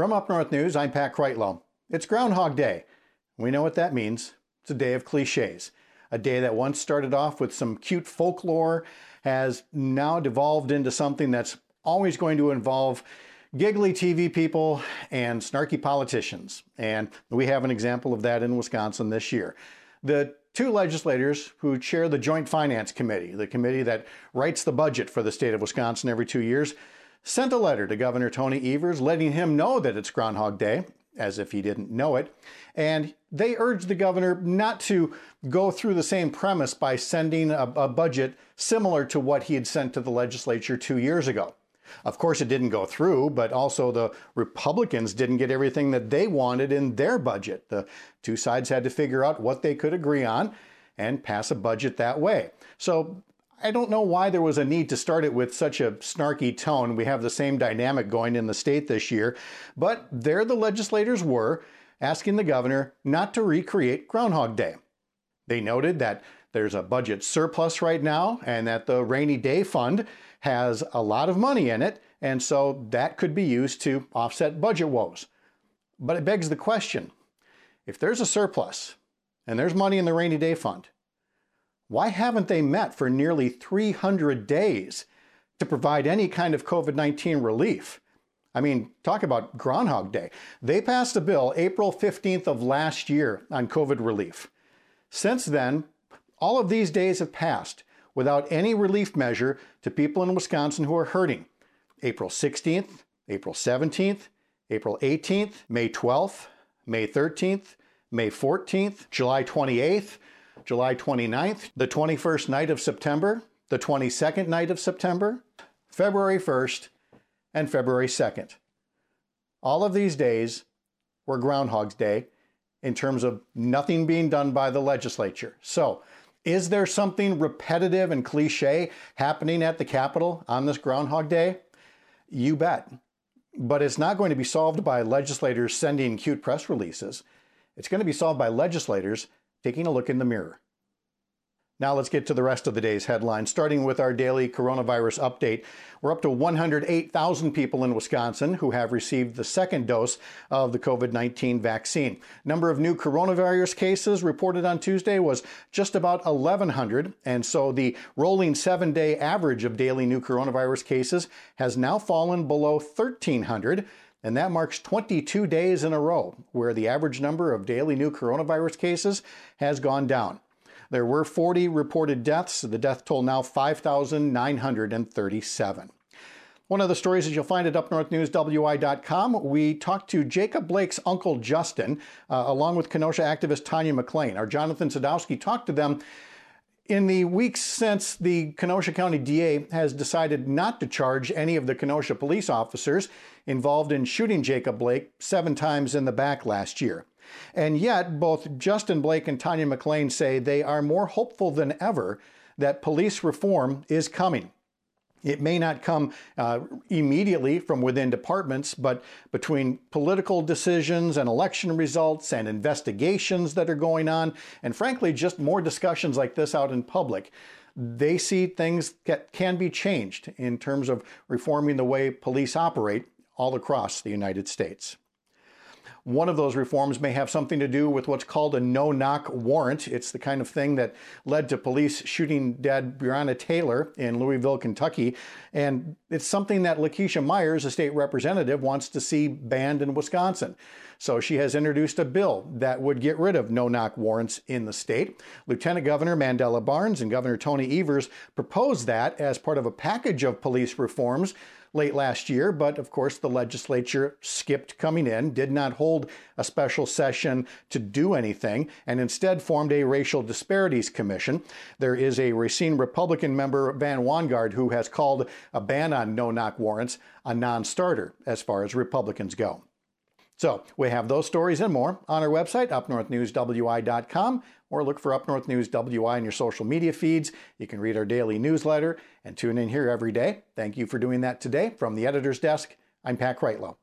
From Up North News, I'm Pat Kreitlow. It's Groundhog Day. We know what that means. It's a day of cliches. A day that once started off with some cute folklore has now devolved into something that's always going to involve giggly TV people and snarky politicians. And we have an example of that in Wisconsin this year. The two legislators who chair the Joint Finance Committee, the committee that writes the budget for the state of Wisconsin every two years, sent a letter to Governor Tony Evers letting him know that it's Groundhog Day, as if he didn't know it. And they urged the governor not to go through the same premise by sending a, a, budget similar to what he had sent to the legislature two years ago. Of course, it didn't go through, but also the Republicans didn't get everything that they wanted in their budget. The two sides had to figure out what they could agree on and pass a budget that way. So I don't know why there was a need to start it with such a snarky tone. We have the same dynamic going in the state this year, but there the legislators were asking the governor not to recreate Groundhog Day. They noted that there's a budget surplus right now and that the rainy day fund has a lot of money in it, and so that could be used to offset budget woes. But it begs the question if there's a surplus and there's money in the rainy day fund, why haven't they met for nearly 300 days to provide any kind of COVID 19 relief? I mean, talk about Groundhog Day. They passed a bill April 15th of last year on COVID relief. Since then, all of these days have passed without any relief measure to people in Wisconsin who are hurting. April 16th, April 17th, April 18th, May 12th, May 13th, May 14th, July 28th, July 29th, the 21st night of September, the 22nd night of September, February 1st, and February 2nd. All of these days were Groundhog's Day in terms of nothing being done by the legislature. So, is there something repetitive and cliche happening at the Capitol on this Groundhog Day? You bet. But it's not going to be solved by legislators sending cute press releases. It's going to be solved by legislators taking a look in the mirror. Now let's get to the rest of the day's headlines, starting with our daily coronavirus update. We're up to 108,000 people in Wisconsin who have received the second dose of the COVID 19 vaccine. Number of new coronavirus cases reported on Tuesday was just about 1,100, and so the rolling seven day average of daily new coronavirus cases has now fallen below 1,300. And that marks 22 days in a row where the average number of daily new coronavirus cases has gone down. There were 40 reported deaths, the death toll now 5,937. One of the stories that you'll find at upnorthnewswi.com, we talked to Jacob Blake's uncle Justin, uh, along with Kenosha activist Tanya McLean. Our Jonathan Sadowski talked to them in the weeks since the Kenosha County DA has decided not to charge any of the Kenosha police officers involved in shooting Jacob Blake seven times in the back last year. And yet, both Justin Blake and Tanya McLean say they are more hopeful than ever that police reform is coming. It may not come uh, immediately from within departments, but between political decisions and election results and investigations that are going on, and frankly, just more discussions like this out in public, they see things that can be changed in terms of reforming the way police operate all across the United States. One of those reforms may have something to do with what's called a no knock warrant. It's the kind of thing that led to police shooting dead Breonna Taylor in Louisville, Kentucky. And it's something that LaKeshia Myers, a state representative, wants to see banned in Wisconsin. So she has introduced a bill that would get rid of no knock warrants in the state. Lieutenant Governor Mandela Barnes and Governor Tony Evers proposed that as part of a package of police reforms late last year, but of course the legislature skipped coming in, did not hold a special session to do anything, and instead formed a racial disparities commission. There is a Racine Republican member, Van Wanggaard, who has called a ban on no knock warrants a non starter as far as Republicans go. So we have those stories and more on our website, upnorthnewswi.com, or look for Up North News WI in your social media feeds. You can read our daily newsletter and tune in here every day. Thank you for doing that today. From the editor's desk, I'm Pat Kreitlow.